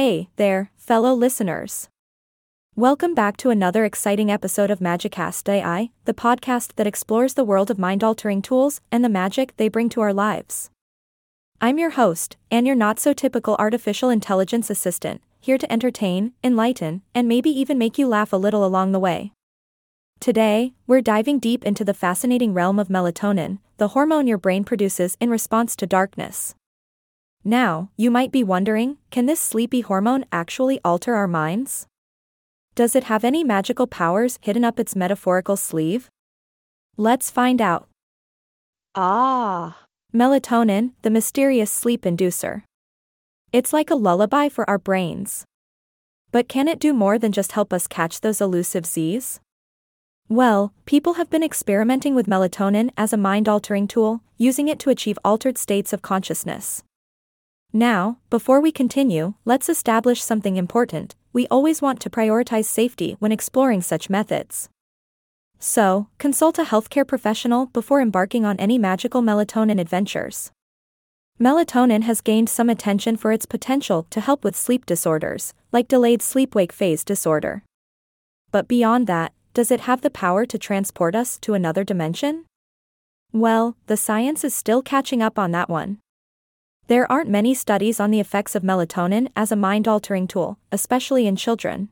Hey there, fellow listeners. Welcome back to another exciting episode of Magicast AI, the podcast that explores the world of mind altering tools and the magic they bring to our lives. I'm your host, and your not so typical artificial intelligence assistant, here to entertain, enlighten, and maybe even make you laugh a little along the way. Today, we're diving deep into the fascinating realm of melatonin, the hormone your brain produces in response to darkness. Now, you might be wondering can this sleepy hormone actually alter our minds? Does it have any magical powers hidden up its metaphorical sleeve? Let's find out. Ah, Melatonin, the mysterious sleep inducer. It's like a lullaby for our brains. But can it do more than just help us catch those elusive Z's? Well, people have been experimenting with melatonin as a mind altering tool, using it to achieve altered states of consciousness. Now, before we continue, let's establish something important we always want to prioritize safety when exploring such methods. So, consult a healthcare professional before embarking on any magical melatonin adventures. Melatonin has gained some attention for its potential to help with sleep disorders, like delayed sleep wake phase disorder. But beyond that, does it have the power to transport us to another dimension? Well, the science is still catching up on that one. There aren't many studies on the effects of melatonin as a mind altering tool, especially in children.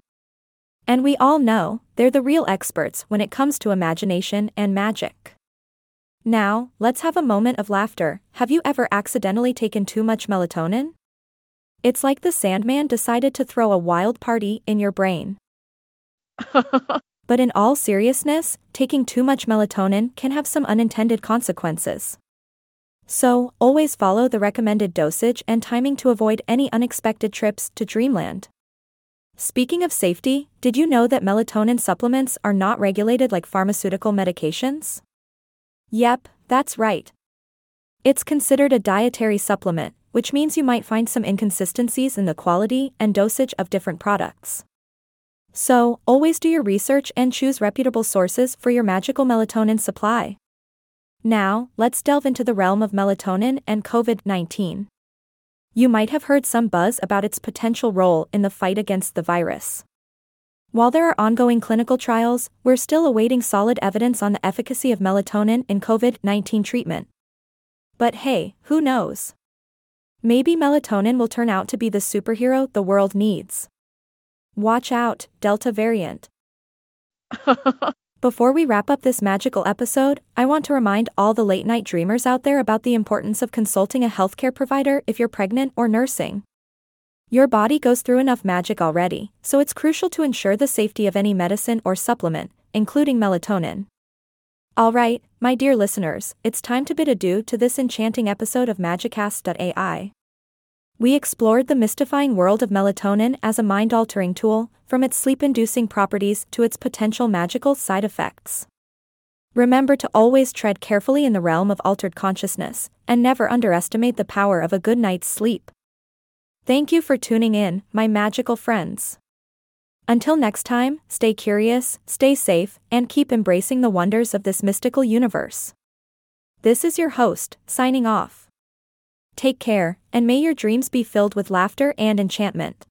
And we all know, they're the real experts when it comes to imagination and magic. Now, let's have a moment of laughter. Have you ever accidentally taken too much melatonin? It's like the Sandman decided to throw a wild party in your brain. But in all seriousness, taking too much melatonin can have some unintended consequences. So, always follow the recommended dosage and timing to avoid any unexpected trips to dreamland. Speaking of safety, did you know that melatonin supplements are not regulated like pharmaceutical medications? Yep, that's right. It's considered a dietary supplement, which means you might find some inconsistencies in the quality and dosage of different products. So, always do your research and choose reputable sources for your magical melatonin supply. Now, let's delve into the realm of melatonin and COVID 19. You might have heard some buzz about its potential role in the fight against the virus. While there are ongoing clinical trials, we're still awaiting solid evidence on the efficacy of melatonin in COVID 19 treatment. But hey, who knows? Maybe melatonin will turn out to be the superhero the world needs. Watch out, Delta variant. Before we wrap up this magical episode, I want to remind all the late night dreamers out there about the importance of consulting a healthcare provider if you're pregnant or nursing. Your body goes through enough magic already, so it's crucial to ensure the safety of any medicine or supplement, including melatonin. Alright, my dear listeners, it's time to bid adieu to this enchanting episode of Magicast.ai. We explored the mystifying world of melatonin as a mind altering tool, from its sleep inducing properties to its potential magical side effects. Remember to always tread carefully in the realm of altered consciousness, and never underestimate the power of a good night's sleep. Thank you for tuning in, my magical friends. Until next time, stay curious, stay safe, and keep embracing the wonders of this mystical universe. This is your host, signing off. Take care, and may your dreams be filled with laughter and enchantment.